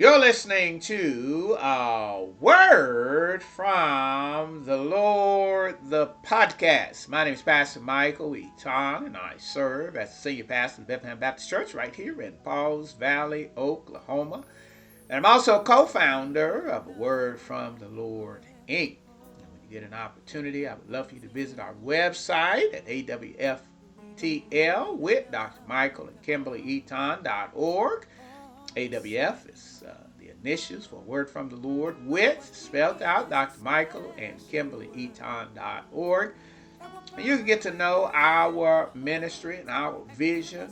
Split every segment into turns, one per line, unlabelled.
You're listening to a word from the Lord, the podcast. My name is Pastor Michael E. Tong, and I serve as the senior pastor of Bethlehem Baptist Church right here in Pauls Valley, Oklahoma. And I'm also co founder of A Word from the Lord, Inc. And when you get an opportunity, I would love for you to visit our website at AWFTL with Dr. Michael and Kimberly. AWF is uh, the initials for Word from the Lord with, spelled out, Dr. Michael and Kimberly Eaton.org. And you can get to know our ministry and our vision.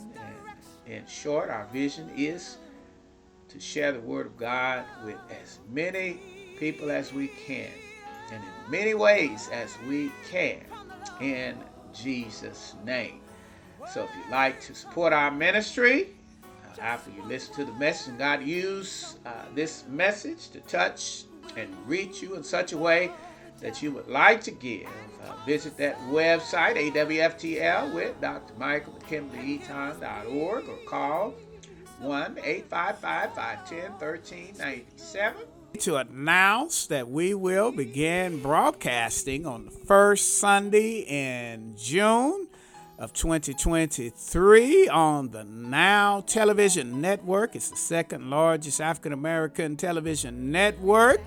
And in short, our vision is to share the Word of God with as many people as we can and in many ways as we can in Jesus' name. So if you'd like to support our ministry, after you listen to the message God use uh, this message to touch and reach you in such a way that you would like to give, uh, visit that website, AWFTL, with Dr. Michael Eaton.org or call 1 855 510 1397 to announce that we will begin broadcasting on the first Sunday in June of 2023 on the Now Television Network. It's the second largest African American television network,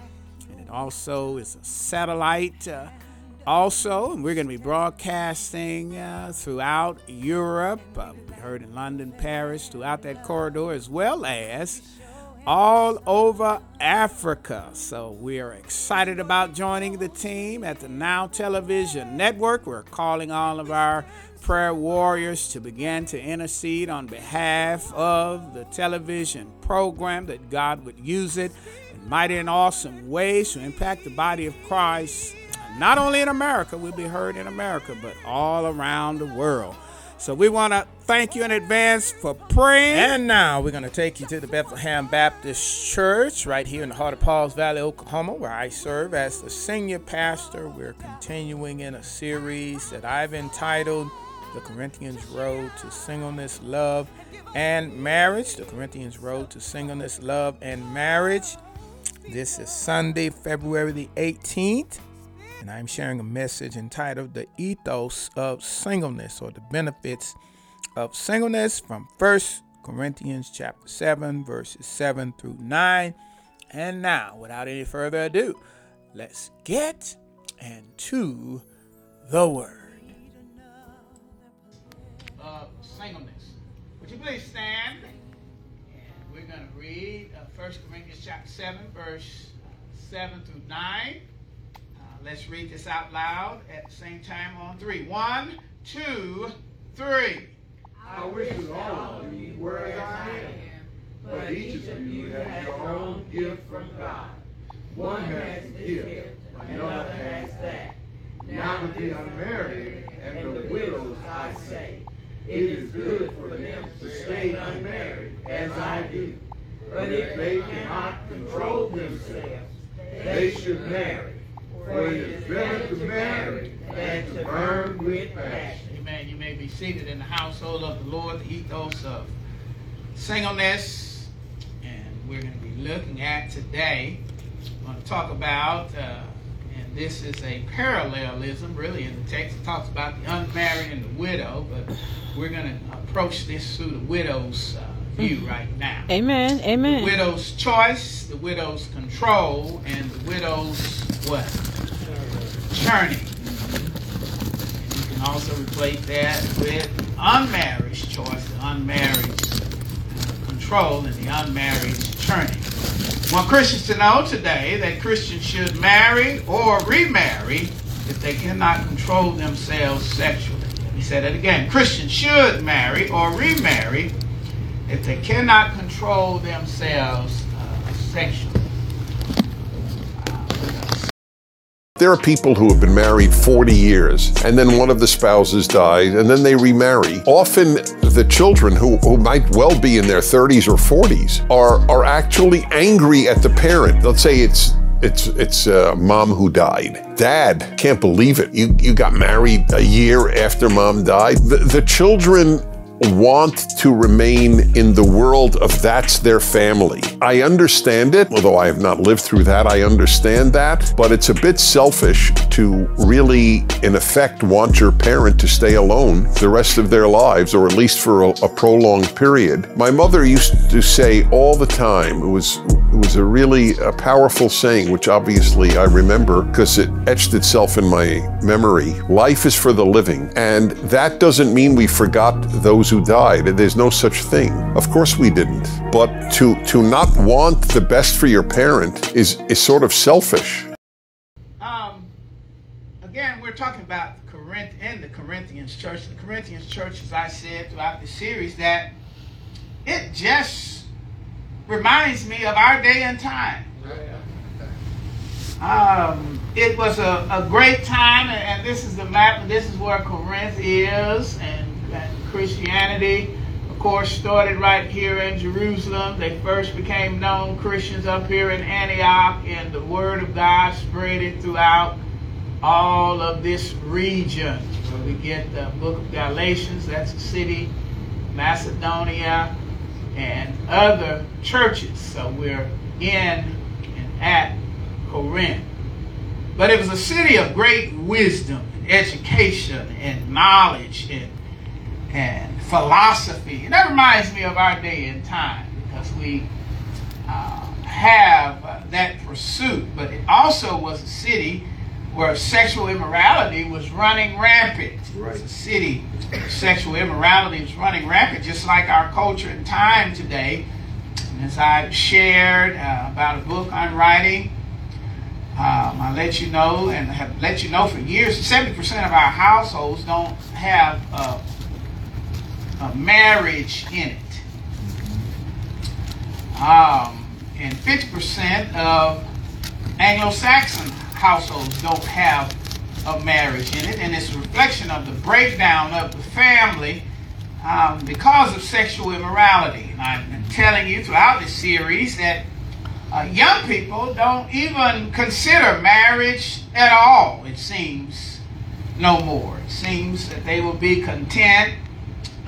and it also is a satellite. Uh, also, and we're going to be broadcasting uh, throughout Europe. Uh, we heard in London, Paris, throughout that corridor, as well as all over Africa. So we are excited about joining the team at the Now Television Network. We're calling all of our prayer warriors to begin to intercede on behalf of the television program that God would use it in mighty and awesome ways to impact the body of Christ, not only in America, we'll be heard in America, but all around the world. So we want to thank you in advance for praying. And now we're going to take you to the Bethlehem Baptist Church right here in the heart of Pauls Valley, Oklahoma, where I serve as the senior pastor. We're continuing in a series that I've entitled the Corinthians Road to Singleness, Love, and Marriage. The Corinthians Road to Singleness, Love, and Marriage. This is Sunday, February the 18th, and I'm sharing a message entitled The Ethos of Singleness or the Benefits of Singleness from 1 Corinthians chapter 7, verses 7 through 9. And now, without any further ado, let's get into the Word. singleness. Would you please stand? And we're going to read uh, 1 Corinthians chapter 7, verse 7 through 9. Let's read this out loud at the same time on three. One, two, three.
I wish that all of you were as I am, but each of you has your own gift from God. One has this gift, another has that. Now to the unmarried and the widows I say, it is good for them to stay unmarried, as I do. But if they cannot control themselves, they should marry. For it is better to marry than to burn with passion.
Amen. You may be seated in the household of the Lord, the ethos of singleness. And we're going to be looking at today, I'm going to talk about, uh, and this is a parallelism really in the text. It talks about the unmarried and the widow, but we're going to approach this through the widow's uh, view mm-hmm. right now.
Amen. Amen.
The widow's choice, the widow's control, and the widow's what? And you can also replace that with unmarried choice, the unmarried uh, control, and the unmarried. I want Christians to know today that Christians should marry or remarry if they cannot control themselves sexually. He said that again. Christians should marry or remarry if they cannot control themselves uh, sexually.
There are people who have been married 40 years and then one of the spouses dies and then they remarry. Often the children who, who might well be in their 30s or 40s are, are actually angry at the parent. Let's say it's it's it's uh, mom who died. Dad can't believe it. You you got married a year after mom died. The, the children want to remain in the world of that's their family. I understand it, although I have not lived through that. I understand that, but it's a bit selfish to really, in effect, want your parent to stay alone the rest of their lives, or at least for a, a prolonged period. My mother used to say all the time, it was it was a really a powerful saying, which obviously I remember because it etched itself in my memory. Life is for the living. And that doesn't mean we forgot those who died. There's no such thing. Of course we didn't. But to, to not want the best for your parent is, is sort of selfish.
Um, again, we're talking about Corinth and the Corinthians church. The Corinthians church, as I said throughout the series, that it just reminds me of our day and time. Um, it was a, a great time, and, and, this is the map. This is where Corinth is, and, and Christianity, of course, started right here in Jerusalem. They first became known Christians up here in Antioch, and the Word of God spread it throughout all of this region. We get the book of Galatians, that's the city, Macedonia, and other churches. So we're in and at Corinth. But it was a city of great wisdom, and education, and knowledge, and, and philosophy. And that reminds me of our day and time because we uh, have uh, that pursuit. But it also was a city where sexual immorality was running rampant. Right. It's a city sexual immorality was running rampant, just like our culture and time today. And as I've shared uh, about a book I'm writing, um, I let you know and have let you know for years, 70% of our households don't have a, a marriage in it. Um, and 50% of Anglo-Saxon households don't have a marriage in it, and it's a reflection of the breakdown of the family um, because of sexual immorality. And I've been telling you throughout this series that uh, young people don't even consider marriage at all, it seems, no more. It seems that they will be content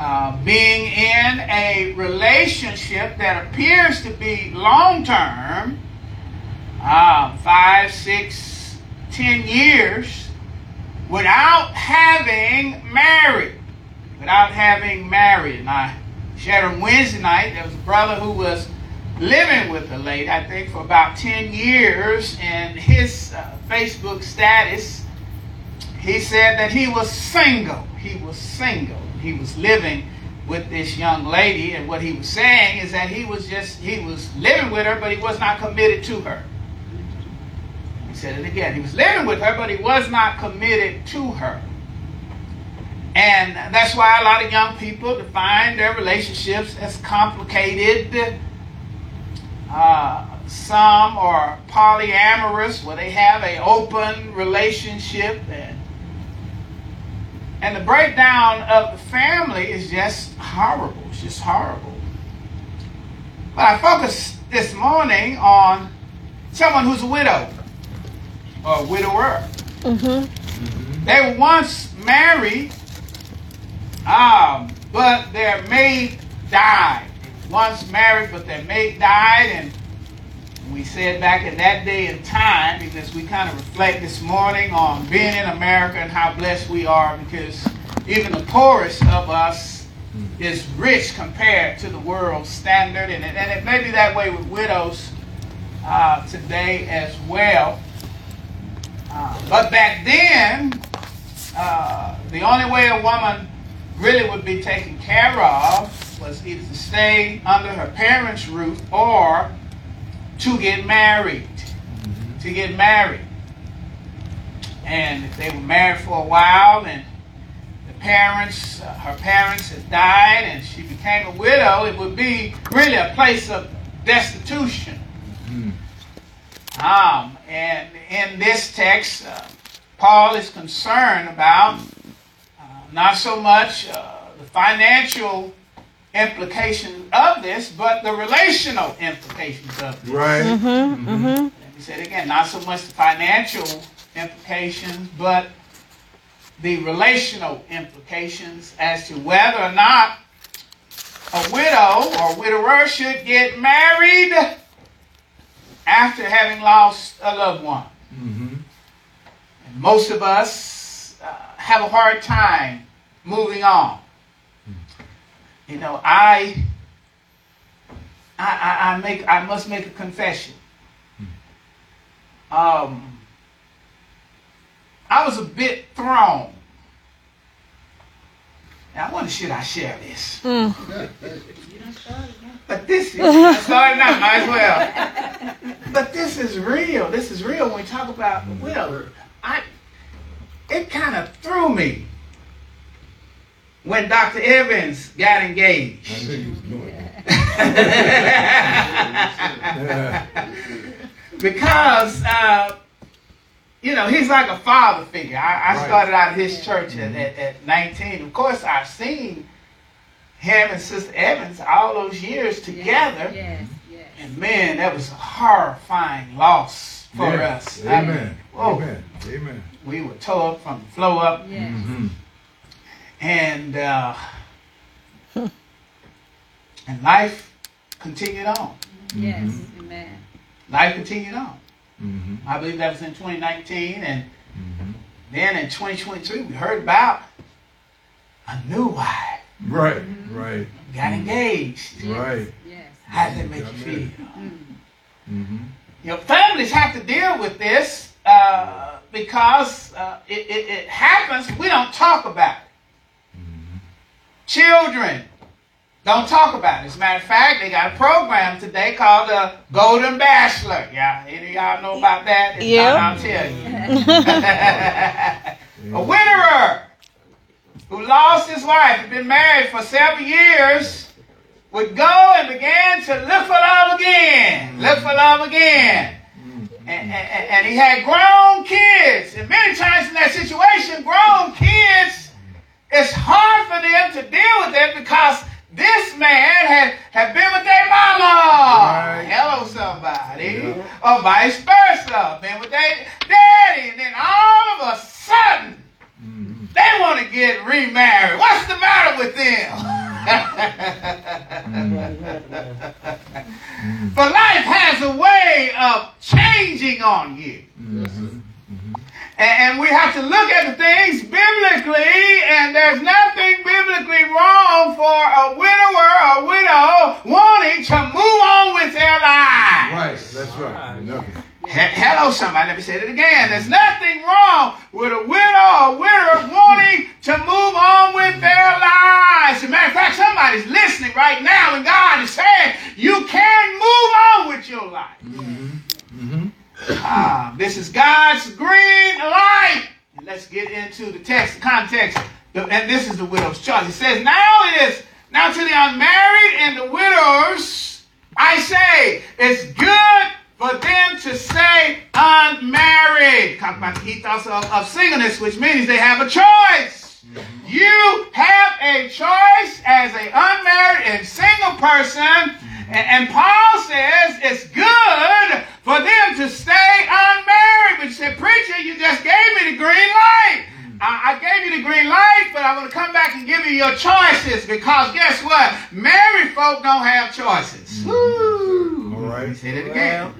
uh, being in a relationship that appears to be long term, uh, five, six, ten years, without having married. Without having married. And I shared on Wednesday night, there was a brother who was living with a lady, I think, for about 10 years, and his uh, Facebook status, he said that he was single. He was single. He was living with this young lady, and what he was saying is that he was just, he was living with her, but he was not committed to her said it again. He was living with her, but he was not committed to her. And that's why a lot of young people define their relationships as complicated. Uh, some are polyamorous, where they have an open relationship. And, and the breakdown of the family is just horrible. It's just horrible. But I focused this morning on someone who's a widow or widower. Mm-hmm. They were once married, um, but their mate died. Once married, but their mate died, and we said back in that day and time, because we kind of reflect this morning on being in America and how blessed we are, because even the poorest of us is rich compared to the world standard, and it, and it may be that way with widows uh, today as well. But back then, uh, the only way a woman really would be taken care of was either to stay under her parents' roof or to get married. Mm-hmm. To get married. And if they were married for a while and the parents, uh, her parents had died and she became a widow, it would be really a place of destitution. Mm-hmm. Um, and in this text, uh, Paul is concerned about uh, not so much uh, the financial implications of this, but the relational implications of this.
Right. Mm-hmm,
mm-hmm. Mm-hmm. Let me say it again. Not so much the financial implications, but the relational implications as to whether or not a widow or widower should get married after having lost a loved one.
Mm-hmm.
And most of us uh, have a hard time moving on. You know, I, I, I, I make, I must make a confession. Um, I was a bit thrown. Now, I wonder should I share this? But this is, I started out, might as well. But this is real. This is real when we talk about the widow. I, it kind of threw me when Dr. Evans got
I
engaged.
knew you was doing that.
because, uh, you know, he's like a father figure. I, I
Right.
started out at his church at, at, at 19. Of course, I've seen him and Sister Evans all those years together.
Yes, yes.
And man, that was a horrifying loss for
Yeah.
us. I mean,
Amen.
whoa,
Amen. Amen.
we were tore up from the flow up,
Yes.
Mm-hmm.
and uh, and life continued on.
Yes. Amen.
Life continued on.
Mm-hmm.
I believe that was in 2019, and
Mm-hmm.
then in 2023 we heard about a new wife
Right. Right.
got engaged.
Yes.
Right.
Yes.
How did that make you feel?
Mm-hmm.
You know, families have to deal with this uh, because uh, it, it, it happens. We don't talk about it. Children don't talk about it. As a matter of fact, they got a program today called the Golden Bachelor. Yeah, any of y'all know about that? If
Yeah.
I'll tell you. a widower who lost his wife, had been married for seven years, would go and began to look for love again, look for love again. And, and, and he had grown kids. And many times in that situation, grown kids, it's hard for them to deal with it because this man had, had been with their mama.
Right.
Hello, somebody.
Yeah.
Or vice versa. Been with their daddy. And then all of a sudden,
Mm-hmm.
They want to get remarried. What's the matter with them? but life has a way of changing on you.
Mm-hmm.
And, we have to look at the things biblically, and there's nothing biblically wrong for a widower or widow wanting to move on with their lives.
Right. That's right.
He- Hello, somebody. Let me say it again. There's nothing wrong with a widow or widower wanting to move on with their lives. As a matter of fact, somebody's listening right now, and God is saying, You can move on with your life.
Mm-hmm.
Ah, this is God's green light. And let's get into the text, the context. And this is the widow's choice. It says, Now it is, now to the unmarried and the widows, I say, it's good for them to stay unmarried. Of, singleness, which means they have a choice. You have a choice as an unmarried and single person. And, Paul says it's good for them to stay unmarried. But you said, Preacher, you just gave me the green light. I, gave you the green light, but I'm going to come back and give you your choices because guess what? Married folk don't have choices. Woo.
All right.
Say that again.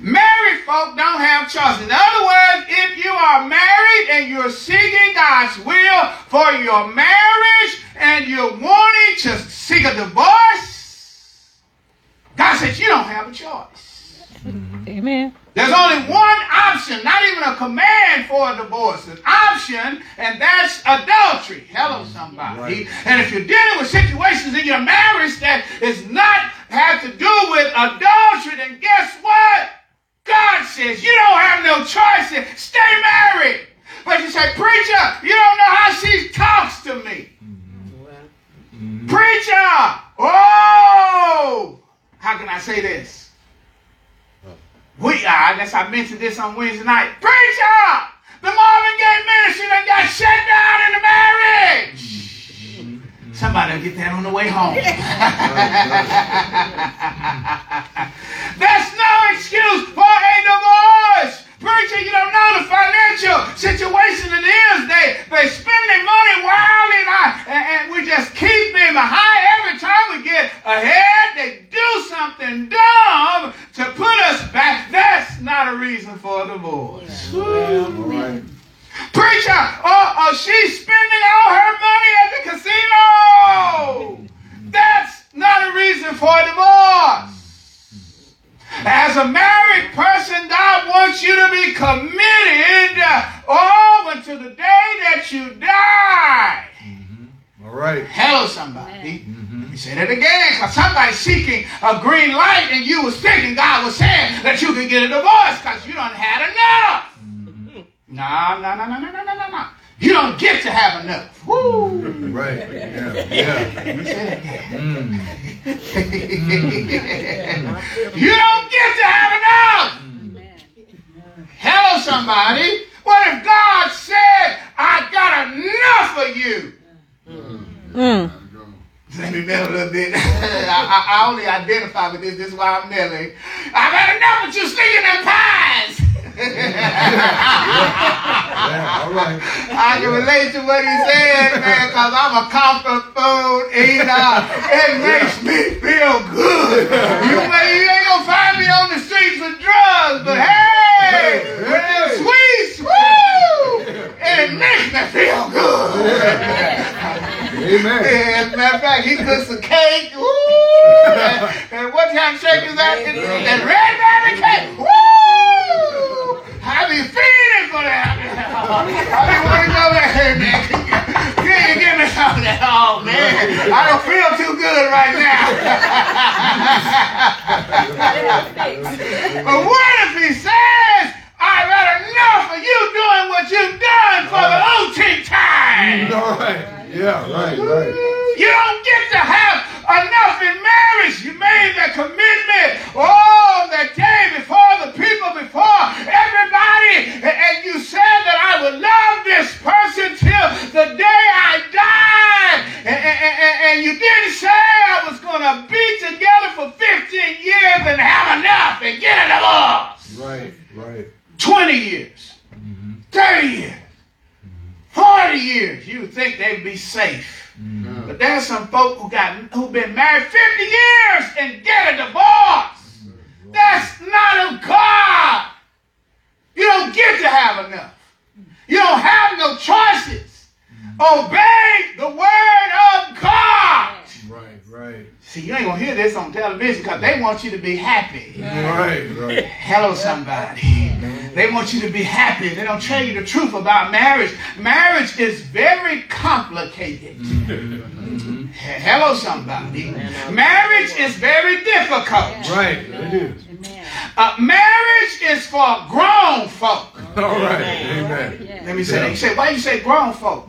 Married folk don't have choice. In other words, if you are married and you're seeking God's will for your marriage and you're wanting to seek a divorce, God says you don't have a choice. Mm-hmm.
Amen.
There's only one option, not even a command for a divorce, an option, and that's adultery. Hello, somebody.
Right.
And if you're dealing with situations in your marriage that is not have to do with adultery, then guess what? God says you don't have no choice. Stay married. But you say, preacher, you don't know how she talks to me. Preacher! Oh! How can I say this? We, I guess I mentioned this on Wednesday night. Preacher! The Marvin Gaye ministry done got shut down in the marriage. Somebody will get that on the way home. That's no excuse for a divorce. What he said, man, because I'm a comfort food eater. It makes me feel good. You, may, you ain't going to find me on the streets with drugs, but hey, with them sweets, woo, it makes me feel good.
Amen.
As a matter of fact, he cooked some cake. Woo! And, and what kind of cake is that? That red velvet cake. Woo! I be feeding for that. I be waiting over there. Hey, man, can you, can you give me some of that? Oh, man. I don't feel too good right now. but what if he says, I've had enough of you doing what you've done for the OT time?
All right. Yeah. Right. Right.
You don't get to have enough in marriage. You made that commitment. Oh, that day before the people, before everybody. And- And you said that I would love this person till the day I die. And, and- and- and you didn't say I was going to be together for 15 years and have enough and get a divorce.
Right. Right.
20 years, 30 years, 40 years, you would think they'd be safe. But there's some folk who got who've been married 50 years and get a divorce. That's not of God. You don't get to have enough. You don't have no choices. Obey the word of God.
Right. Right.
See, you ain't gonna hear this on television because they want you to be happy.
Right. Right.
Hello, somebody. They want you to be happy. They don't tell you the truth about marriage. Marriage is very complicated. Mm-hmm. Hello, somebody. Marriage is very difficult.
Right. It is.
Uh, marriage is for grown folk.
All right. Amen.
Let me say that. You say, why you say grown folk?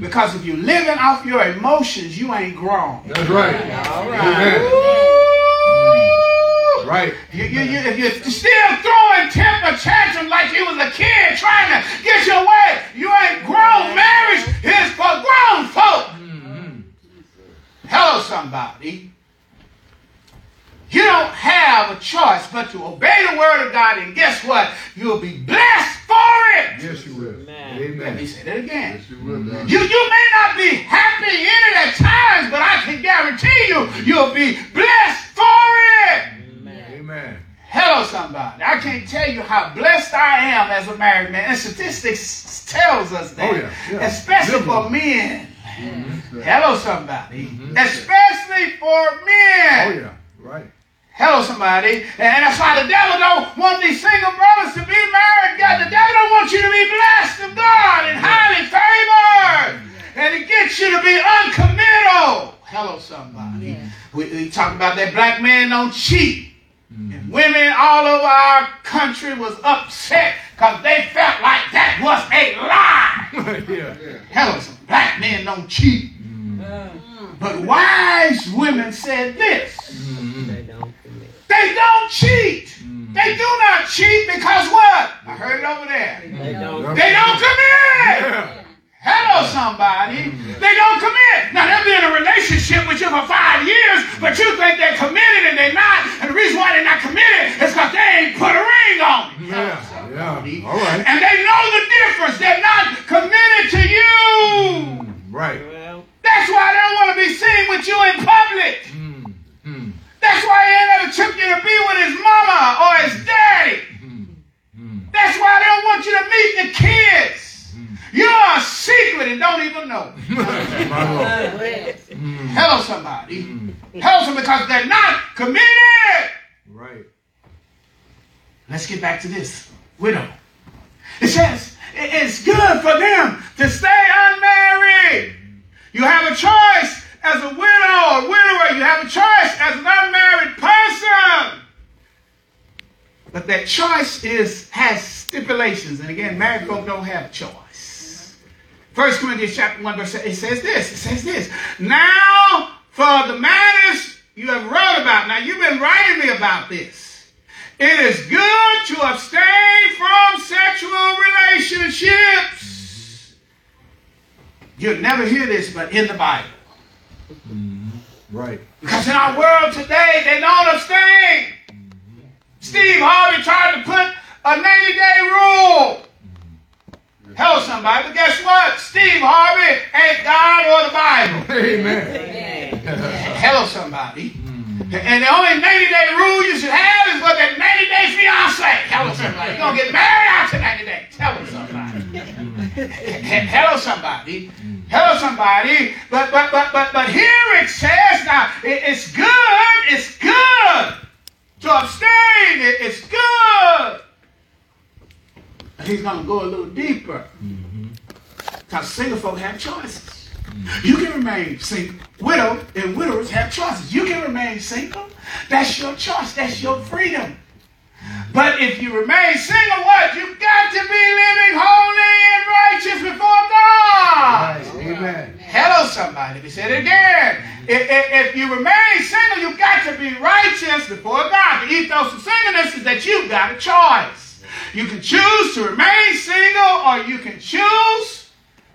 Because if you're living off your emotions, you ain't grown.
That's right. All
right.
Right.
You, you, you, if you're still throwing temper tantrums like you was a kid trying to get your way, you ain't grown. Marriage is for grown folk. Hello, somebody. You don't have a choice but to obey the word of God, and guess what? You'll be blessed for it.
Yes, you will. Amen.
Let me
Amen.
say that again.
Yes, you will. God.
You, you may not be happy in it at times, but I can guarantee you, you'll be blessed for it.
Amen.
Hello, somebody. I can't tell you how blessed I am as a married man. And statistics tells us that.
Oh, yeah, yeah.
Especially for men. Mm-hmm. Hello, somebody. Mm-hmm. Especially for men.
Oh yeah. Right.
Hello, somebody. And that's why the devil don't want these single brothers to be married. God, the devil don't want you to be blessed of God and highly favored. And it gets you to be uncommittal. Hello, somebody. We, we talk about that black man don't cheat. Mm-hmm. And women all over our country was upset because they felt like that was a lie.
yeah.
Hello, some black men don't cheat. Mm. But wise women said this. Mm-hmm. They don't cheat. Mm-hmm. They do not cheat because what? I heard it over there. They don't commit.
Yeah.
Hello, somebody. Mm-hmm. They don't commit. Now, they'll be in a relationship with you for five years, but you think they're committed and they're not. And the reason why they're not committed is because they ain't put a ring on it.
Yeah. Yeah. All right.
And they know the difference. They're not committed to you.
Mm, right.
That's why they don't want to be seen with you in public.
Mm-hmm.
That's why he ain't ever took you to be with his mama or his daddy.
Mm-hmm.
That's why they don't want you to meet the kids. You are secret and don't even know. Hello, somebody. Tell somebody, because they're not committed.
Right.
Let's get back to this widow. It says it's good for them to stay you have a choice as a widow or widower. You have a choice as an unmarried person. But that choice is has stipulations. And again, married folk don't have a choice. First Corinthians chapter 1, verse 8, it says this. It says this. Now for the matters you have wrote about. Now you've been writing me about this. It is good to abstain from sexual relationships. You'll never hear this, but in the Bible. Mm-hmm.
Right.
Because in our world today, they don't abstain. Mm-hmm. Steve Harvey tried to put a 90 day rule. Mm-hmm. Hello, somebody. But guess what? Steve Harvey ain't God or the Bible.
Amen.
Hello, somebody. And the only 90 day rule you should have is what that 90 day fiance. Hello, somebody. You're going to get married after 90 days. Hello, somebody. Hello, somebody. Hello, somebody. But but but but but here it says now it- it's good. It's good to abstain. It- It's good. But he's going to go a little deeper. Mm-hmm. Because single folk have choices. You can remain single. Widow and widowers have choices. You can remain single. That's your choice. That's your freedom. But if you remain single, what? You got to be living holy and righteous before God.
Right. Amen.
Hello, somebody. Let me say it again. If, if, if you remain single, you've got to be righteous before God. The ethos of singleness is that you've got a choice. You can choose to remain single or you can choose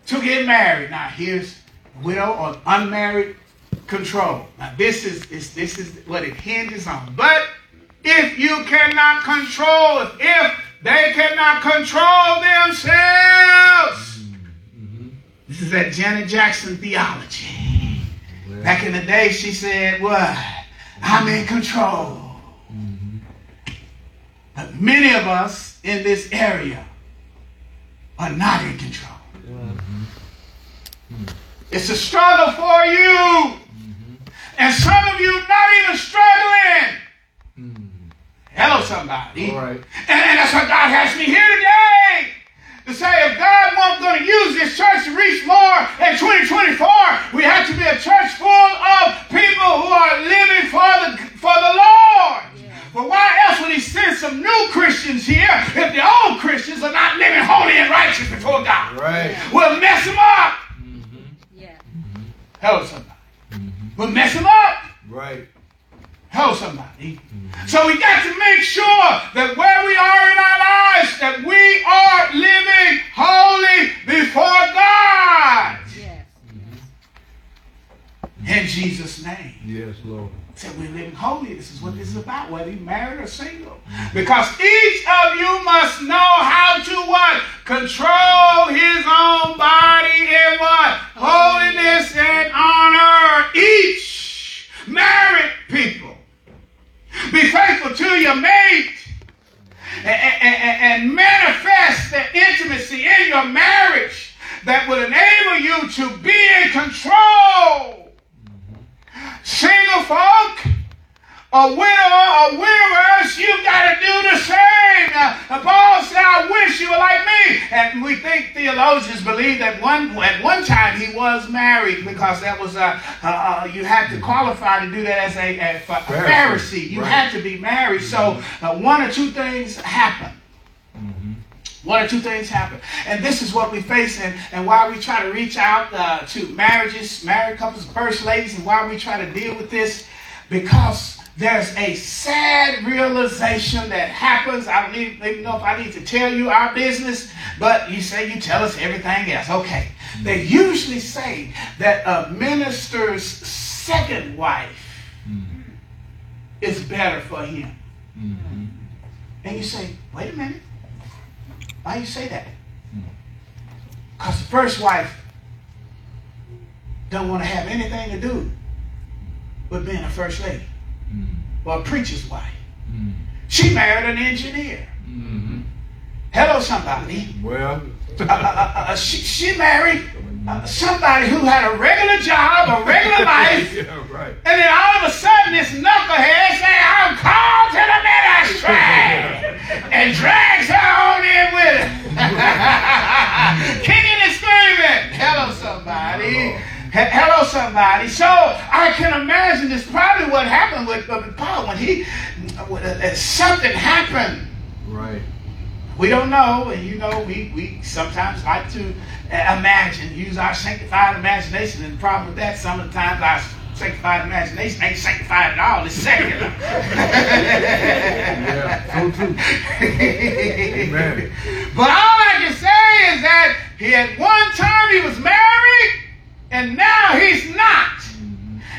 to get married. Now, here's widow or unmarried control. Now, this is, is this is what it hinges on. But if you cannot control, if, they cannot control themselves, this is that Janet Jackson theology. Back in the day, she said, What? I'm in control. But many of us in this area are not in control. It's a struggle for you. And some of you not even struggling. Hello, somebody.
All right.
And, and that's what God has me here today. To say if God won't going to use this church to reach more in 2024, we have to be a church full of people who are living for the for the Lord. But why else would he send some new Christians here if the old Christians are not living holy and righteous before God?
Right.
We'll mess them up. Mm-hmm.
Yeah.
Hello, somebody. Mm-hmm. We'll mess them up.
Right.
Hello, somebody. So we got to make sure that where we are in our lives, that we are living holy before God.
Yes.
In Jesus' name.
Yes, Lord.
Said we're living holy. This is what this is about, whether you're married or single. Because each of you must know how to what? Control his own body in what? Holiness and honor. Each married people. Be faithful to your mate and, and- and- manifest the intimacy in your marriage that will enable you to be in control. Single folk, a widow or widowers, you've got to do the same. Uh, Paul said, I wish you were like me. And we think theologians believe that one at one time he was married because that was uh, uh, uh, you had to qualify to do that as a, a, a Pharisee. You
Right.
had to be married. So uh, one or two things happen. One or two things happen. And this is what we face and, and why we try to reach out uh, to marriages, married couples, first ladies, and why we try to deal with this. Because there's a sad realization that happens. I don't even, know if I need to tell you our business, but you say you tell us everything else. Okay. They usually say that a minister's second wife mm-hmm. is better for him. Mm-hmm. And you say, wait a minute. Why you say that? Mm. Because the first wife don't want to have anything to do with being a first lady or a preacher's wife. She married an engineer. Hello, somebody.
Well,
Uh, uh, uh, uh, she, she married uh, somebody who had a regular job, a regular life,
yeah, right.
and then all of a sudden this knucklehead say, I'm called to the ministry, and drags her on in with it. Kicking and screaming. Hello, somebody. He- Hello, somebody. So I can imagine this probably what happened with, Paul when he, when, uh, something happened.
Right.
We don't know, and you know, we, we sometimes like to uh, imagine, use our sanctified imagination, and the problem with that, some of the times our sanctified imagination ain't sanctified at all, it's secular.
Yeah, so true. Amen.
But all I can say is that he at one time he was married, and now he's not.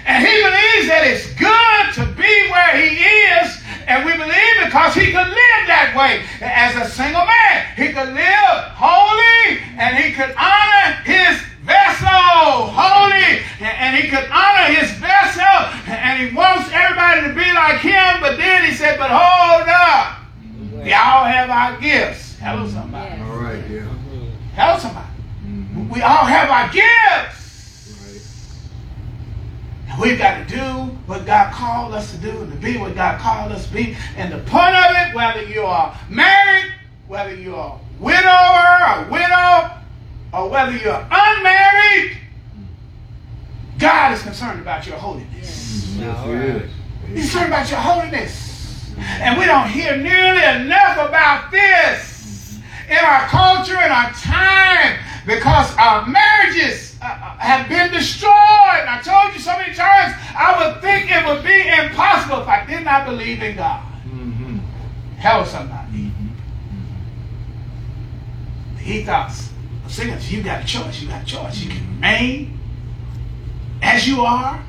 And he believes that it's good to be where he is, and we believe because he could live that way as a single man. He could live holy, and he could honor his vessel holy, and, he could honor his vessel, and he wants everybody to be like him. But then he said, "But hold up, y'all have our gifts." Hello, somebody.
All right, yeah.
Hello, somebody. We all have our gifts.
Right.
And we've got to do what God called us to do and to be what God called us to be. And the point of it, whether you are married, whether you're a widower, or widow, or whether you're unmarried, God is concerned about your holiness.
Yes, it is.
He's concerned about your holiness. And we don't hear nearly enough about this in our culture in our time because our marriages Uh, have been destroyed. I told you so many times, I would think it would be impossible if I did not believe in God.
Mm-hmm.
Hello, somebody. Mm-hmm. Mm-hmm. He thought, singers, you got a choice. You got a choice. You can mm-hmm. remain as you are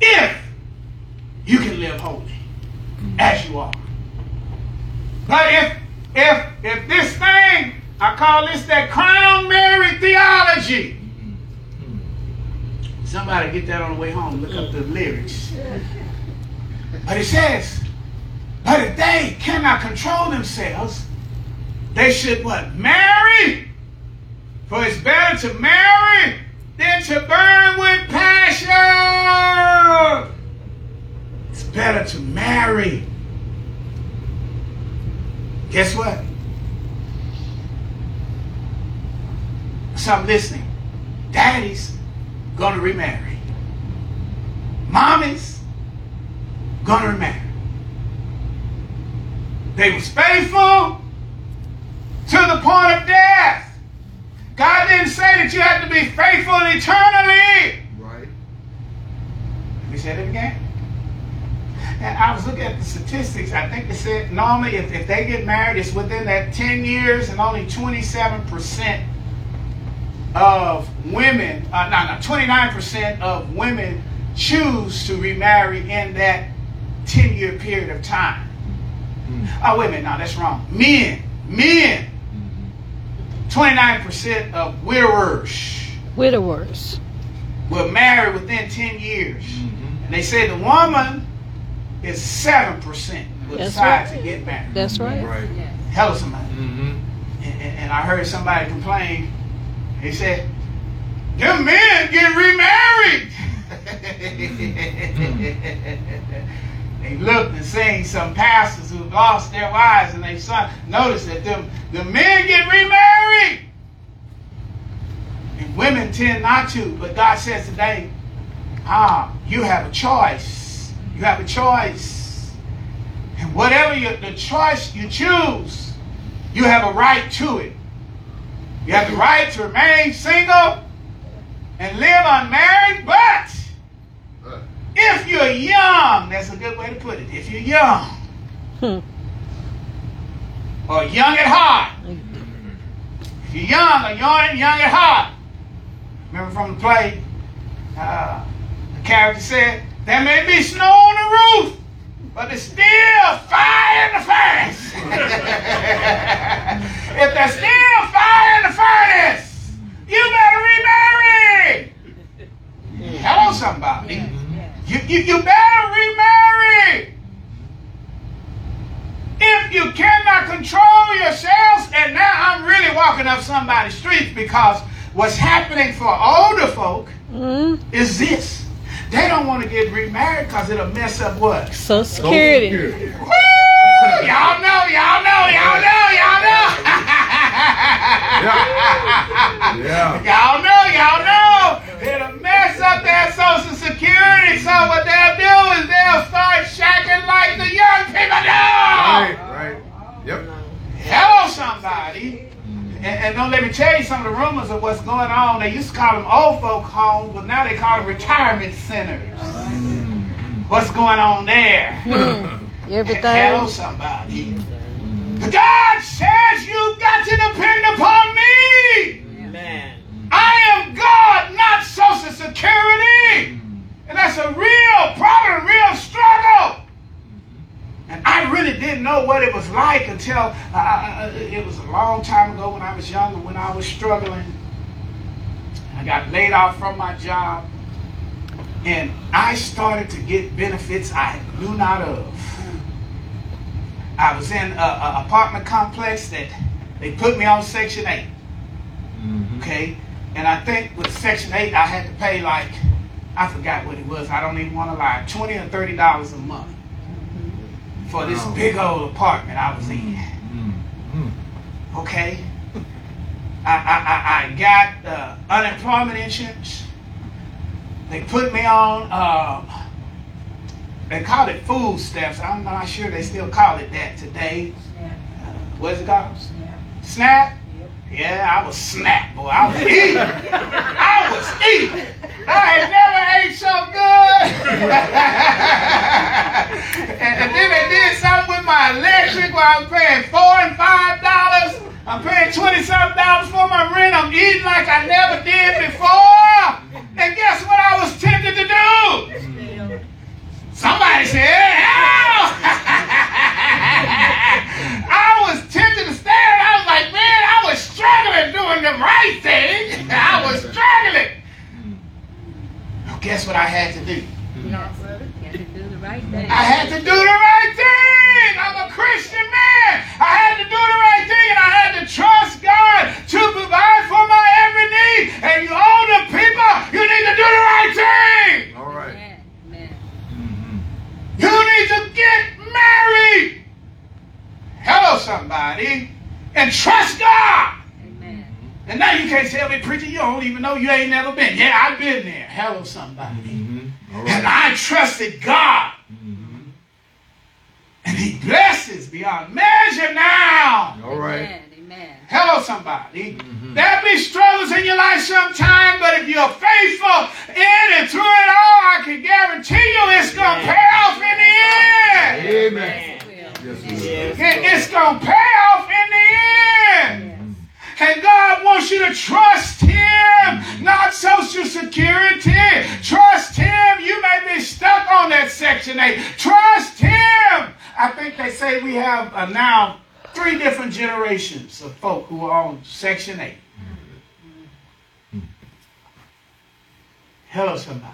if you can live holy as you are. But if if if this thing, I call this that crown Mary theology. Somebody get that on the way home. Look up the lyrics. But it says, but if they cannot control themselves, they should what? Marry? For it's better to marry than to burn with passion. It's better to marry. Guess what? So I'm listening. Daddy's gonna remarry. Mommy's gonna remarry. They was faithful to the point of death. God didn't say that you had to be faithful eternally.
Right.
Let me say that again. And I was looking at the statistics. I think they said normally if, if they get married, it's within that 10 years, and only 27% of women, uh, no, no, 29% of women choose to remarry in that 10 year period of time.
Mm.
Oh, wait a minute, no, that's wrong. Men, men, 29% of widowers
Widowers.
will marry within 10 years.
Mhm.
And they say the woman is 7% will
That's
decide
right.
to get married.
That's right.
Right.
Hello, somebody.
Mm-hmm.
And, and- and I heard somebody complain. He said, them men get remarried. they looked and seen some pastors who lost their wives and they son noticed that them the men get remarried. And women tend not to, but God says today, ah, you have a choice. You have a choice. And whatever you, the choice you choose, you have a right to it. You have the right to remain single and live unmarried, but if you're young, that's a good way to put it. If you're young,
Hmm.
or young at heart, if you're young or young, young at heart, remember from the play, uh, the character said, There may be snow on the roof, but there's still fire in the furnace. if there's still fire in the furnace, you better remarry. Hello, somebody. You, you, you better remarry. If you cannot control yourselves, and now I'm really walking up somebody's streets because what's happening for older folk
Mm.
is this. They don't want to get remarried because it'll mess up what?
Social Security.
Woo! Y'all y'all know, y'all know, y'all know.
Yeah.
Y'all know, y'all know. It'll mess up their social security. So what they'll do is they'll start shacking like the young people do.
Right, right. Yep.
Hello, somebody. And, and don't let me tell you some of the rumors of what's going on. They used to call them old folk homes, but now they call them retirement centers. Mm. What's going on there? Hello,
Everything.
somebody. God says you've got to depend upon me. I am God, not Social Security. And that's a real problem, real struggle. And I really didn't know what it was like until uh, uh, it was a long time ago when I was younger, when I was struggling. I got laid off from my job. And I started to get benefits I knew not of. I was in an apartment complex that they put me on Section 8. Okay? And I think with Section 8, I had to pay like, I forgot what it was. I don't even want to lie, 20 or $30 a month for this big old apartment I was in. Okay? I, I, I, I got uh, unemployment insurance. They put me on, uh, they called it food stamps. I'm not sure they still call it that today. What's it called? Snap? Yeah, I was snap, boy. I was eating. I was eating. I had never ate so good. and, and then they did something with my electric where I'm paying four and five dollars. I'm paying twenty something dollars for my rent. I'm eating like I never did before. And guess what I was tempted to do? Somebody said, "Ow!" I was tempted to stand. I was like, man, I was struggling doing the right thing. I was struggling. Well, guess what I had to do? I had to do the right thing. I'm a Christian man. I had to do the right thing and I had to trust God to provide for my every need. And you older people, you need to do the right thing.
All right.
You need to get married. Hello, somebody. And trust God. And now you can't tell me, preacher, you don't even know you ain't never been. Yeah, I've been there. Hello, somebody. Mm-hmm.
All
And
right.
I trusted God. Mm-hmm. And He blesses beyond measure now.
All right.
Hello, somebody. There'll be struggles in your life sometime, but if you're faithful in and through it all, I can guarantee you it's going to pay off in the end.
Amen. Yes, it
It- It's going to pay off in the end. And God wants you to trust Him, not Social Security. Trust Him. You may be stuck on that Section 8. Trust Him. I think they say we have uh, now three different generations of folk who are on Section 8. Hello, somebody.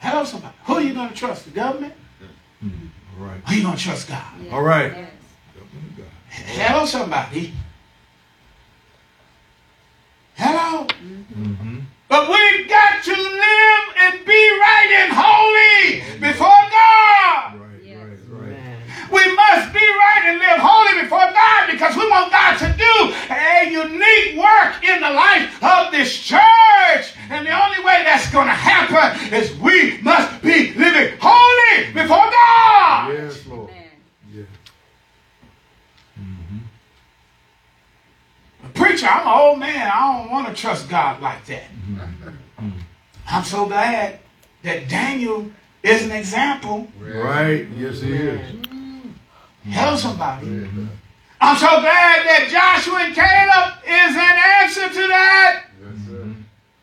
Hello, somebody. Who are you going to trust? The government?
All right.
Or are you going to trust God?
All right.
Hello, somebody. Hello.
Mm-hmm.
But we've got to live and be right and holy before God.
Right, right, right.
We must be right and live holy before God because we want God to do a unique work in the life of this church. And the only way that's going to happen is we must be living holy before God.
Yes, Lord. Yeah. Mm-hmm.
Preacher, I'm an old man. I don't want to trust God like that. Mm-hmm. Mm-hmm. I'm so glad that Daniel is an example.
Right. Yes, he is.
Hello, somebody. I'm so glad that Joshua and Caleb is an answer to that.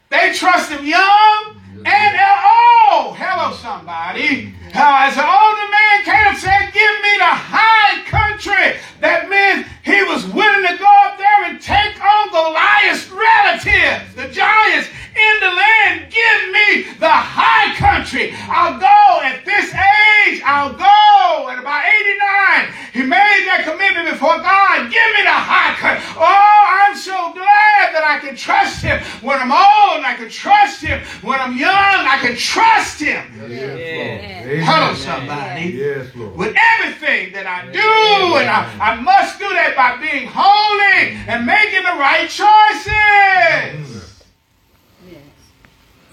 They trust him young and old. Hello, somebody. Uh, as an older man, Caleb said, Give me the high country. That means he was willing to go up there and take on Goliath's relatives, the giants in the land. Give me the high country. I'll go at this age. I'll go at about 89 he made that commitment before God. Give me the high country. Oh, I'm so glad that I can trust him when I'm old. I can trust him when I'm young. I can trust him.
Yes, Lord.
Hello, somebody.
Yes, Lord.
With everything that I do, and I, I must do that by being holy and making the right choices.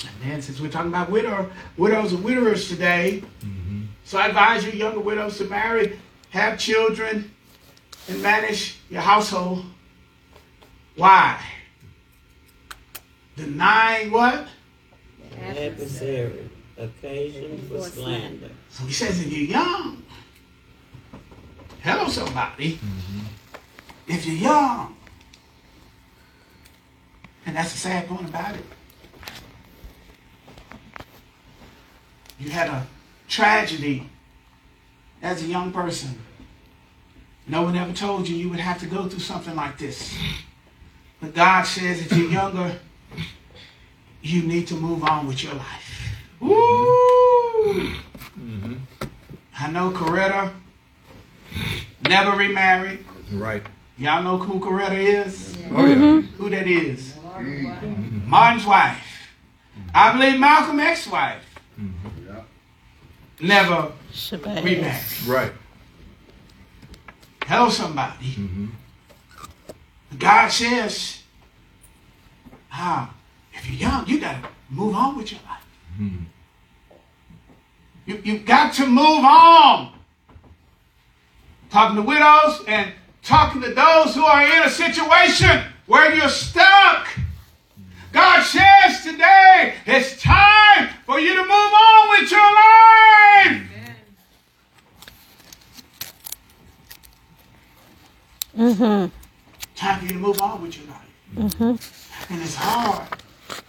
And then, since we're talking about widow, widows and widowers today, mm-hmm. so I advise you, younger widows, to marry, have children, and manage your household. Why? Denying what?
adversary, occasion for slander.
So he says, if you're young, hello, somebody. Mm-hmm. If you're young, and that's the sad part about it. You had a tragedy as a young person. No one ever told you you would have to go through something like this. But God says if you're younger, you need to move on with your life. Woo! I know Coretta never remarried.
Right.
Y'all know who Coretta is?
Oh, yeah. Mm-hmm.
Who that is? Mm-hmm. Martin's wife. I believe Malcolm X's wife. Never
Shabazz.
remarried.
Right.
Hello, somebody. God says, ah, if you're young, you gotta move on with your life. You, you've got to move on. Talking to widows and talking to those who are in a situation where you're stuck. God says today, it's time for you to move on with your life.
Mm-hmm.
Time for you to move on with your life. Mhm. And it's hard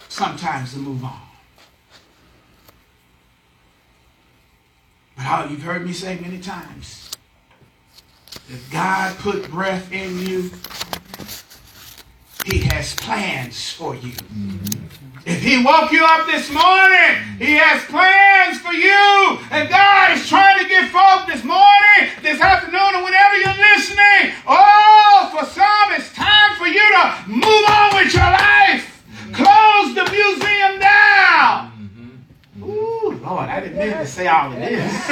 sometimes to move on. But how you've heard me say many times, if God put breath in you, He has plans for you. If He woke you up this morning, He has plans for you. And God is trying to get folk this morning, this afternoon, or whenever you're listening. Oh, for some, it's time for you to move on with your life. Close the museum down. Ooh, Lord, I didn't mean to say all of this.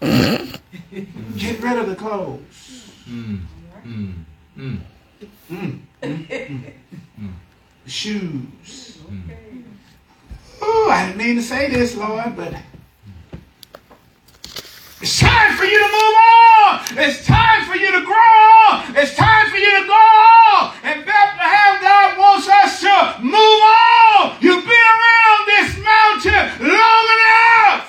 Get rid of the clothes. Mm. Mm. Mm. Mm, mm, mm. Shoes. Oh, I didn't mean to say this, Lord, but it's time for you to move on. It's time for you to grow. It's time for you to go. And Bethlehem, God wants us to move on. You've been around this mountain long enough.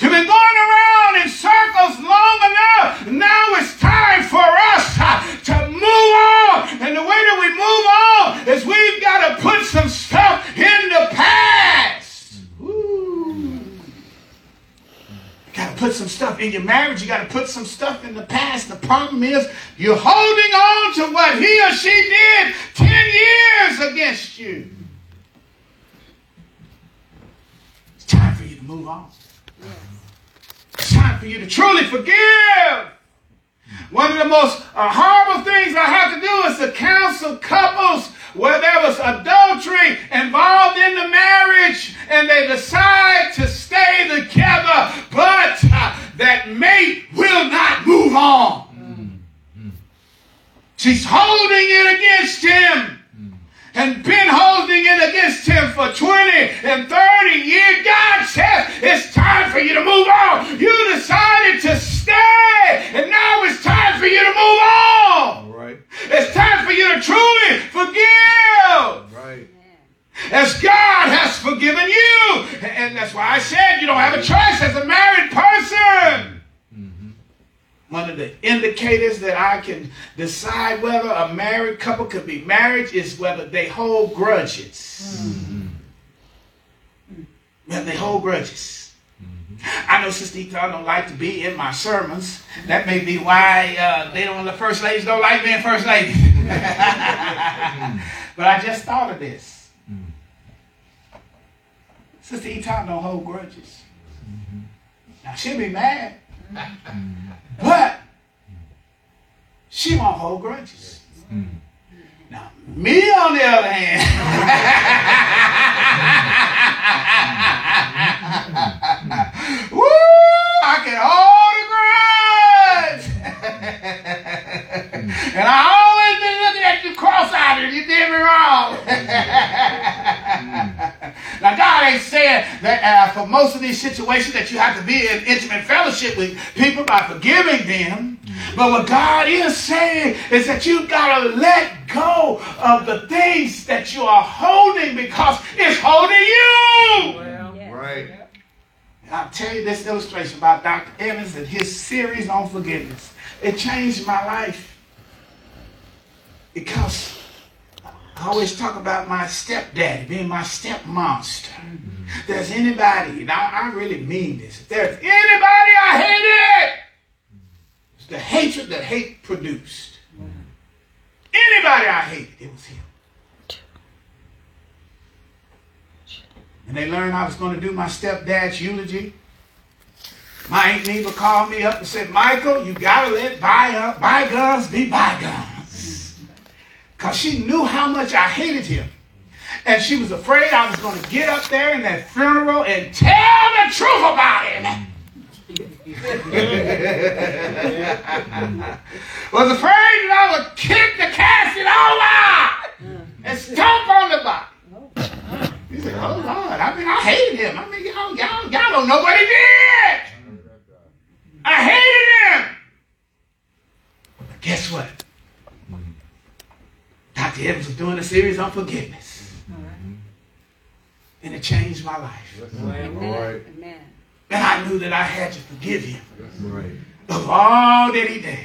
You've been going around in circles long enough. Now it's time for us uh, to move on. And the way that we move on is we've got to put some stuff in the past. Woo. You got to put some stuff in your marriage. You got to put some stuff in the past. The problem is you're holding on to what he or she did 10 years against you. It's time for you to move on. Time for you to truly forgive. One of the most uh, horrible things I have to do is to counsel couples where there was adultery involved in the marriage and they decide to stay together, but uh, that mate will not move on. She's holding it against him and been holding it against him for 20 and 30 years. God says it's time for you to move on. You decided to stay, and now it's time for you to move on.
Right.
It's time for you to truly forgive
Right.
as God has forgiven you. And that's why I said you don't have a choice as a married person. One of the indicators that I can decide whether a married couple could be married is whether they hold grudges. Mm-hmm. Whether they hold grudges. Mm-hmm. I know Sister Eaton don't like to be in my sermons. That may be why uh, they don't. The first ladies don't like being first ladies. but I just thought of this. Mm-hmm. Sister Eaton don't hold grudges. Now she'll be mad. But she won't hold grudges. Hmm. Now, me on the other hand, woo, I can hold a grudge. Hmm. and I always been looking at you cross-eyed and you did me wrong. Hmm. Now, God ain't saying that uh, for most of these situations that you have to be in intimate fellowship with people by forgiving them. But what God is saying is that you got to let go of the things that you are holding because it's holding you.
Right.
And I'll tell you this illustration about Dr. Evans and his series on forgiveness. It changed my life because I always talk about my stepdaddy being my step monster. There's anybody, and I, I really mean this, if there's anybody I hated, it's the hatred that hate produced. Anybody I hated, it was him. And they learned I was going to do my stepdad's eulogy. My Aunt Neva called me up and said, Michael, you got to let by, bygones be bygones. Because she knew how much I hated him. And she was afraid I was going to get up there in that funeral and tell the truth about him. was afraid that I would kick the casket over and stomp on the body. He said, "Oh Lord, I mean, I hated him. I mean, y'all, y'all, y'all don't know what he did. I hated him." But guess what? Dr. Evans was doing a series on forgiveness, and it changed my life.
Right.
Amen.
And I knew that I had to forgive him
Right.
of all that he did.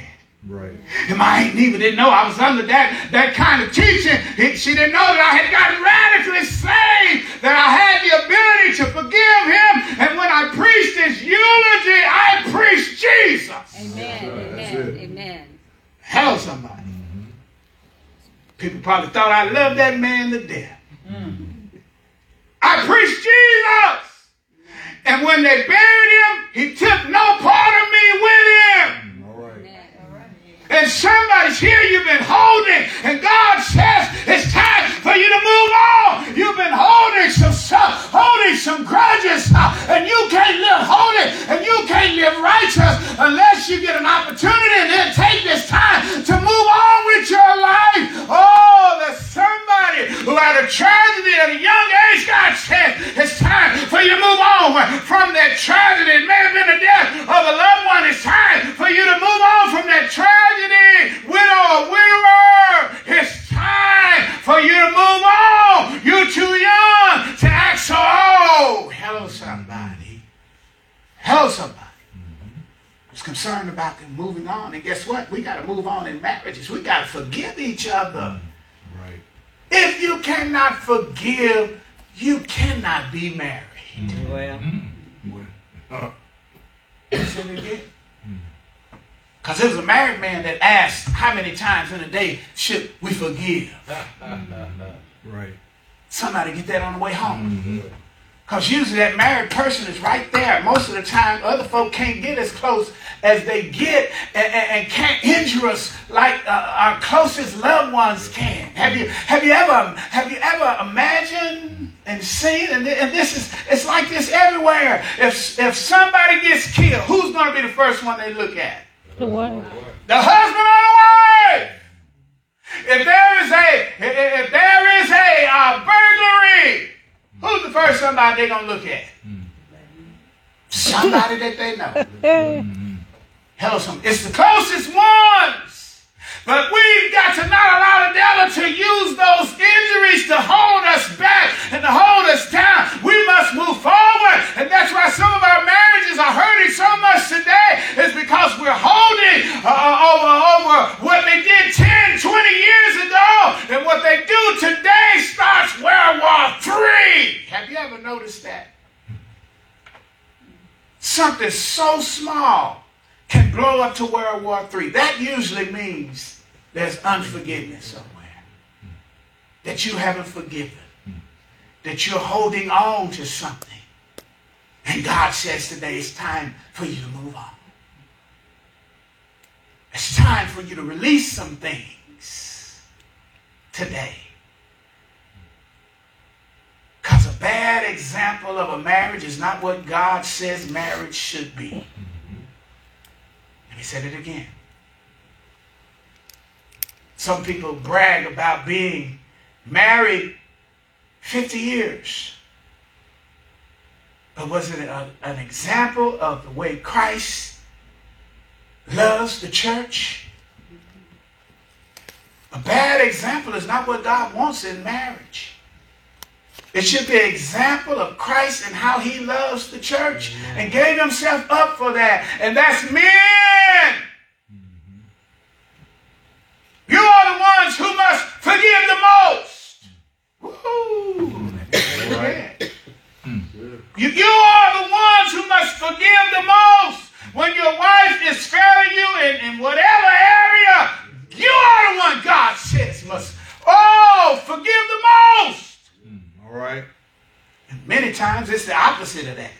Right.
And my Aunt Neva didn't know I was under that, that kind of teaching. He- She didn't know that I had gotten radically saved, that I had the ability to forgive him. And when I preached his eulogy, I preached Jesus.
Amen.
That's
Amen.
it.
Amen.
Hello, somebody. People probably thought I loved that man to death. Mm. I preached Jesus. And when they buried him, many times in a day should we forgive?
right.
Somebody get that on the way home. Because usually that married person is right there. Most of the time, other folk can't get as close as they get and, and- and can't injure us like uh, our closest loved ones can. Have you have you ever have you ever imagined and seen? And, thi- and this is it's like this everywhere. If if somebody gets killed, who's going to be the first one they look at?
The wife.
The husband or the wife. If there is a if there is a uh, burglary, who's the first somebody they're gonna look at? Somebody that they know. Hello, some. It's the closest ones. But we've got to not allow the devil to use those injuries to hold us back and to hold us down. We must move forward. And that's why some of our marriages are hurting so much today, is because we're holding uh, over, over what they did 10, 20 years ago. And what they do today starts World War III. Have you ever noticed that? Something so small can blow up to World War III. That usually means there's unforgiveness somewhere. That you haven't forgiven. That you're holding on to something. And God says today it's time for you to move on. It's time for you to release some things today. Because a bad example of a marriage is not what God says marriage should be. Let me say it again. Some people brag about being married 50 years. But was it a, an example of the way Christ loves the church? A bad example is not what God wants in marriage. It should be an example of Christ and how he loves the church and gave himself up for that. And that's men. Mm-hmm. You are the ones who must forgive the most. Woo-hoo.
Right. Mm.
You, you are the ones who must forgive the most. When your wife is failing you in, in whatever area, you are the one God says must, oh, forgive the most.
Right.
And many times it's the opposite of that.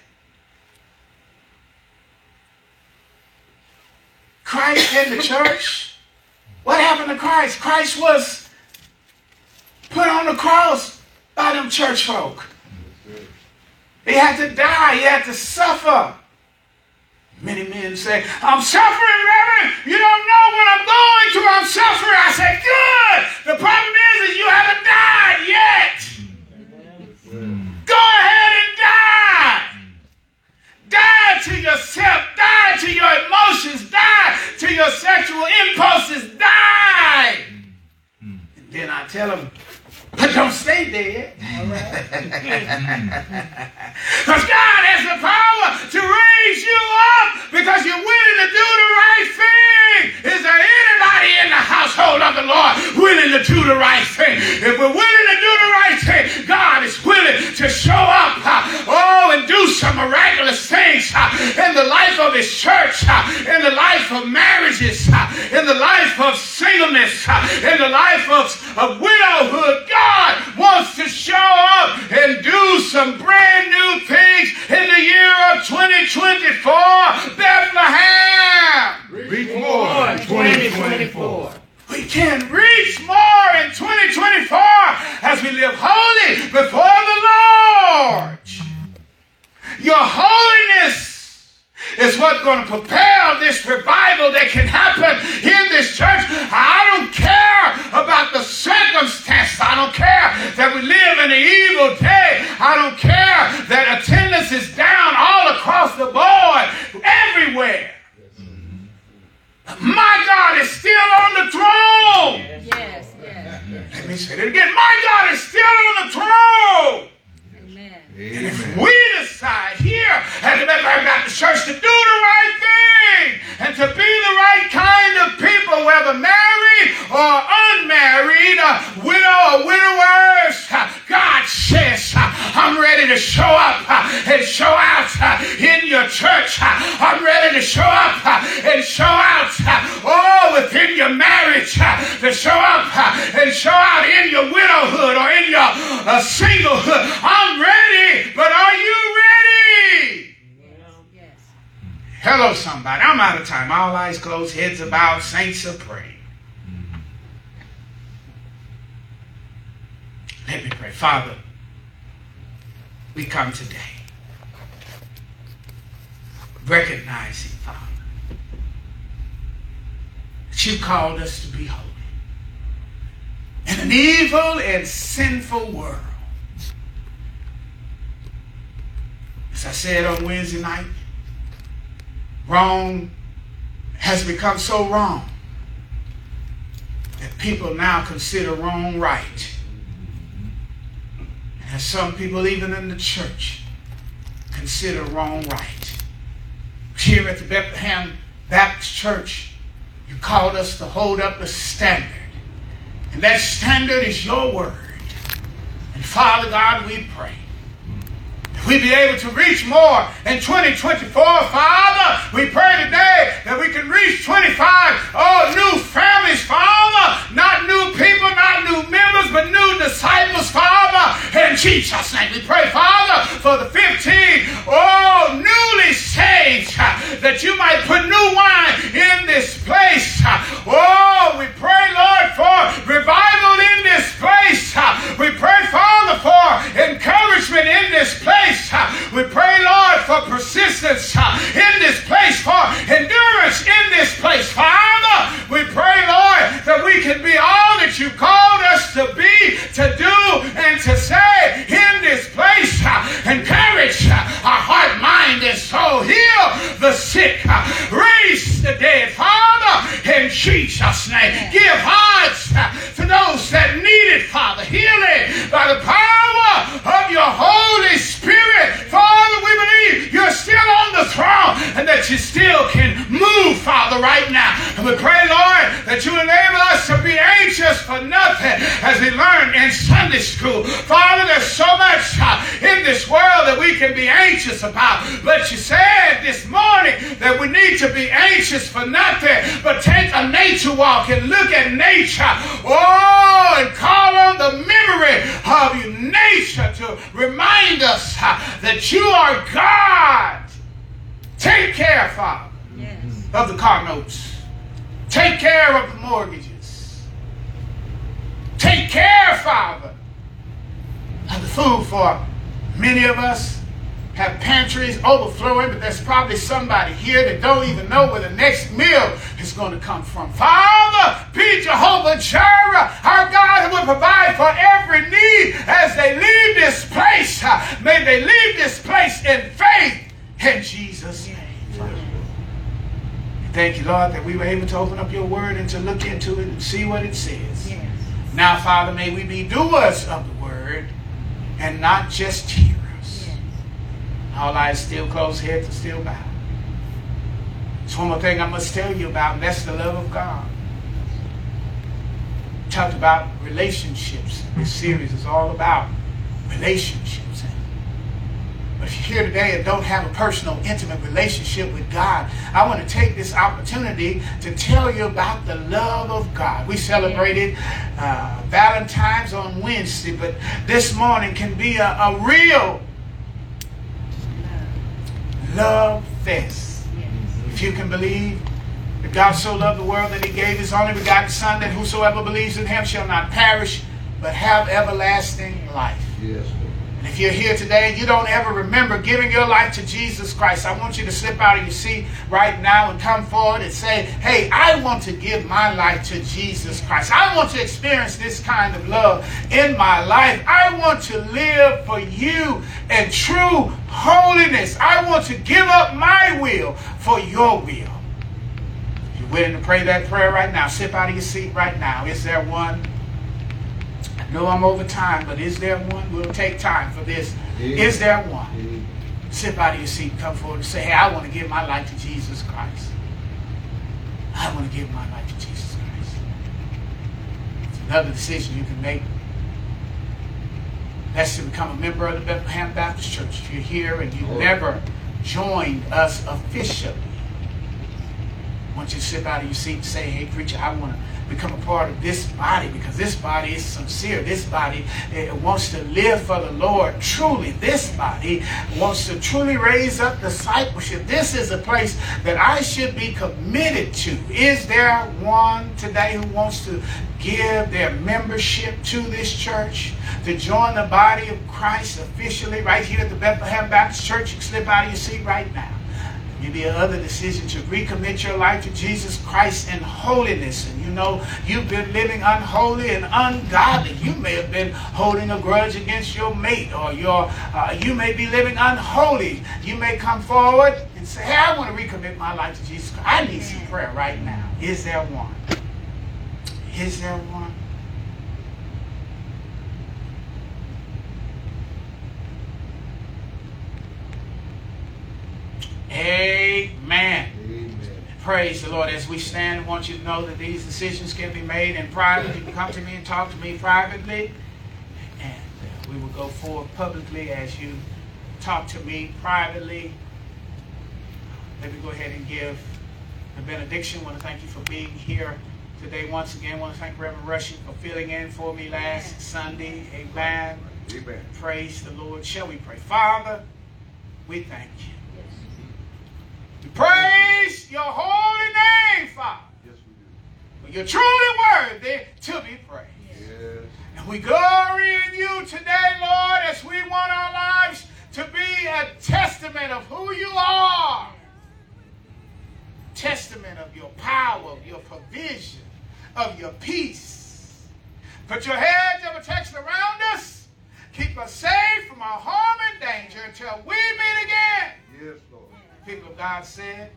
Christ in the church. What happened to Christ? Christ was put on the cross by them church folk. He had to die. He had to suffer. Many men say, I'm suffering, Reverend. You don't know what I'm going through. I'm suffering. I say, good. The problem is, is you haven't died yet. Go ahead and die. Die to yourself. Die to your emotions. Die to your sexual impulses. Die. And then I tell them, but don't stay dead. Because God has the power to raise you up because you're willing to do the right thing. Is there anybody in the household of the Lord willing to do the right thing? If we're willing to do the right thing, God is willing to show up, uh, oh, and do some miraculous things uh, in the life of His church, uh, in the life of marriages, in the life of singleness, in the life of, of widowhood. God wants to show up and do some brand new things in the year of 2024. Bethlehem.
Reach more in 2024.
We can reach more in 2024 as we live holy before the Lord. Your holiness is what's going to propel this revival that can happen in this church. I don't care about the circumstances. I don't care that we live in an evil day. I don't care that attendance is down all across the board, everywhere. My God is still on the throne.
Yes, yes.
Let me say it again. My God is still on the throne.
Amen.
And if we decide here at the Church to do the right thing and to be the right kind of people, whether married or unmarried, widow or widowers, God says, I'm ready to show up and show out in your church. I'm ready to show up and show out, all within your marriage, to show up and show out in your widowhood or in your uh, singlehood. I'm ready, but are you ready?
Yes.
Hello, somebody. I'm out of time. All eyes closed, heads about, saints are praying. Mm-hmm. Let me pray. Father, we come today recognizing, Father, that you called us to be holy in an evil and sinful world. As I said on Wednesday night, wrong has become so wrong that people now consider wrong right. And some people, even in the church, consider wrong right. Here at the Bethlehem Baptist Church, you called us to hold up the standard. And that standard is your word. And Father God, we pray we be able to reach more in 2024. Father, we pray today that we can reach 25 oh, new families, Father. Not new people, not new members, but new disciples, Father. In Jesus' name, we pray, Father, for the 15 oh, newly saved that you might put for nothing as we learned in Sunday school. Father, there's so much uh, in this world that we can be anxious about. But you said this morning that we need to be anxious for nothing but take a nature walk and look at nature. Oh, and call on the memory of your nature to remind us uh, that you are God. Take care, Father,
Yes.
of the car notes. Take care of the mortgages. Take care, Father, of the food for many of us have pantries overflowing, but there's probably somebody here that don't even know where the next meal is going to come from. Father, be Jehovah Jireh, our God who will provide for every need as they leave this place. May they leave this place in faith in Jesus' name. Thank you, Lord, that we were able to open up your word and to look into it and see what it says.
Yes.
Now, Father, may we be doers of the word and not just hearers.
Yes.
All eyes still closed, heads are still bowed. There's one more thing I must tell you about, and that's the love of God. We Talked about relationships. This series is all about relationships. If you're here today and don't have a personal, intimate relationship with God, I want to take this opportunity to tell you about the love of God. We celebrated uh, Valentine's on Wednesday, but this morning can be a, a real
Love.
love fest. If you can believe that God so loved the world that he gave his only begotten Son, that whosoever believes in him shall not perish, but have everlasting life.
Yes,
And if you're here today and you don't ever remember giving your life to Jesus Christ, I want you to slip out of your seat right now and come forward and say, Hey, I want to give my life to Jesus Christ. I want to experience this kind of love in my life. I want to live for you in true holiness. I want to give up my will for your will. You're willing to pray that prayer right now, slip out of your seat right now. Is there one? Know I'm over time, but is there one? We'll take time for this. Is there one? Slip out of your seat, come forward and say, Hey, I want to give my life to Jesus Christ. I want to give my life to Jesus Christ. It's another decision you can make. That's to become a member of the Bethlehem Baptist Church. If you're here and you've never joined us officially, I want you to slip out of your seat and say, Hey, preacher, I want to become a part of this body because this body is sincere. This body eh, wants to live for the Lord truly. This body wants to truly raise up discipleship. This is a place that I should be committed to. Is there one today who wants to give their membership to this church, to join the body of Christ officially right here at the Bethlehem Baptist Church? You can slip out of your seat right now. Maybe another decision to recommit your life to Jesus Christ in holiness. And you know you've been living unholy and ungodly. You may have been holding a grudge against your mate, or your uh, you may be living unholy. You may come forward and say, "Hey, I want to recommit my life to Jesus Christ. I need some prayer right now." Is there one? Is there one? Amen.
Amen.
Praise the Lord. As we stand, I want you to know that these decisions can be made in private. You can come to me and talk to me privately. And we will go forward publicly as you talk to me privately. Let me go ahead and give the benediction. I want to thank you for being here today once again. I want to thank Reverend Rushing for filling in for me last Sunday. Amen.
Amen.
Praise the Lord. Shall we pray? Father, we thank you. Praise your holy name, Father. Yes, we do. When you're truly worthy to be praised.
Yes.
And we glory in you today, Lord, as we want our lives to be a testament of who you are. Testament of your power, of your provision, of your peace. Put your hedge of protection around us. Keep us safe from our harm and danger. People of God said,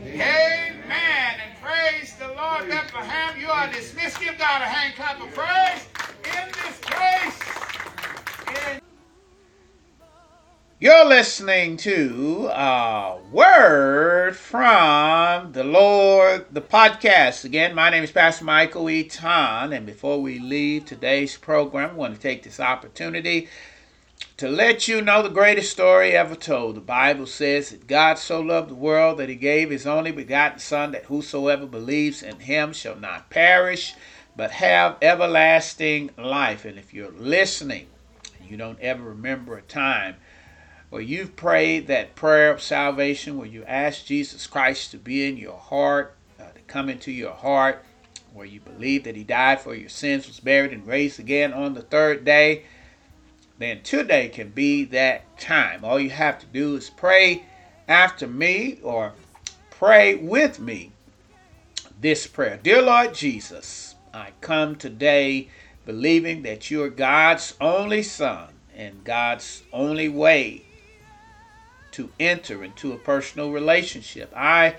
Amen. And praise the Lord, Bethlehem. You are dismissed. Give God a hand clap of praise in this place. In- You're listening to a word from the Lord, the podcast. Again, my name is Pastor Michael E. Ton, and before we leave today's program, I want to take this opportunity to let you know the greatest story ever told. The Bible says that God so loved the world that he gave his only begotten Son, that whosoever believes in him shall not perish, but have everlasting life. And if you're listening, you don't ever remember a time where you've prayed that prayer of salvation, where you asked Jesus Christ to be in your heart, uh, to come into your heart, where you believe that he died for your sins, was buried, and raised again on the third day, then today can be that time. All you have to do is pray after me or pray with me this prayer. Dear Lord Jesus, I come today believing that you're God's only Son and God's only way to enter into a personal relationship. I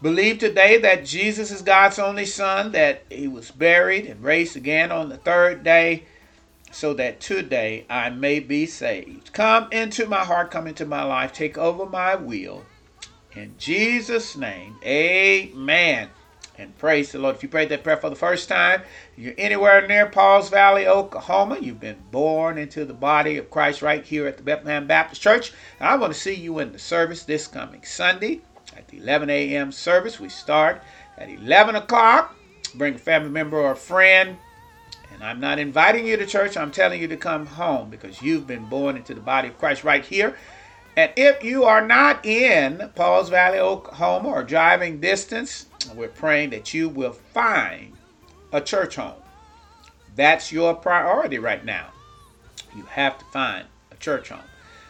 believe today that Jesus is God's only Son, that he was buried and raised again on the third day so that today I may be saved. Come into my heart, come into my life, take over my will. In Jesus' name, amen. And praise the Lord. If you prayed that prayer for the first time, you're anywhere near Pauls Valley, Oklahoma, you've been born into the body of Christ right here at the Bethlehem Baptist Church. I want to see you in the service this coming Sunday at the 11 a.m. service. We start at 11 o'clock. Bring a family member or a friend. And I'm not inviting you to church, I'm telling you to come home because you've been born into the body of Christ right here. And if you are not in Pauls Valley, Oklahoma, or driving distance, we're praying that you will find a church home. That's your priority right now. You have to find a church home.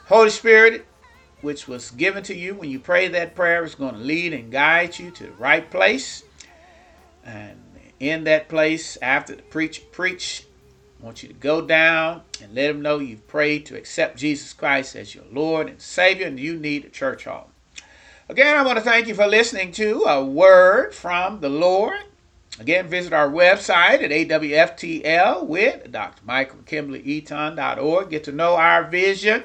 Holy Spirit, which was given to you when you pray that prayer, is going to lead and guide you to the right place. And in that place after the preacher preach. I want you to go down and let them know you've prayed to accept Jesus Christ as your Lord and Savior, and you need a church home. Again, I want to thank you for listening to a word from the Lord. Again, visit our website at AWFTL with Dr. Michael Kimberly Get to know our vision.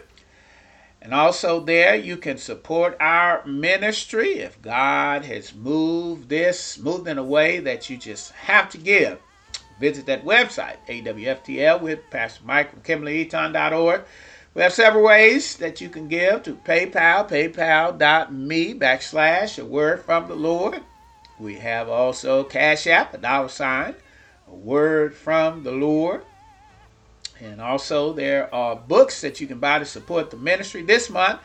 And also, there you can support our ministry if God has moved this, moved in a way that you just have to give. Visit that website, AWFTL, with Pastor Michael Kimberly Eaton.org. We have several ways that you can give to PayPal, paypal.me backslash a word from the Lord. We have also Cash App, a dollar sign, a word from the Lord. And also, there are books that you can buy to support the ministry. This month,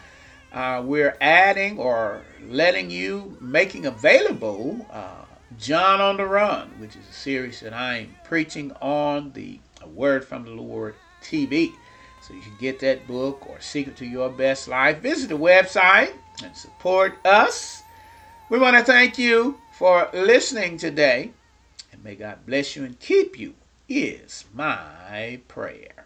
uh, we're adding or letting you, making available uh, John on the Run, which is a series that I'm preaching on the Word from the Lord TV. So you can get that book or Secret to Your Best Life. Visit the website and support us. We want to thank you for listening today. And may God bless you and keep you is my prayer.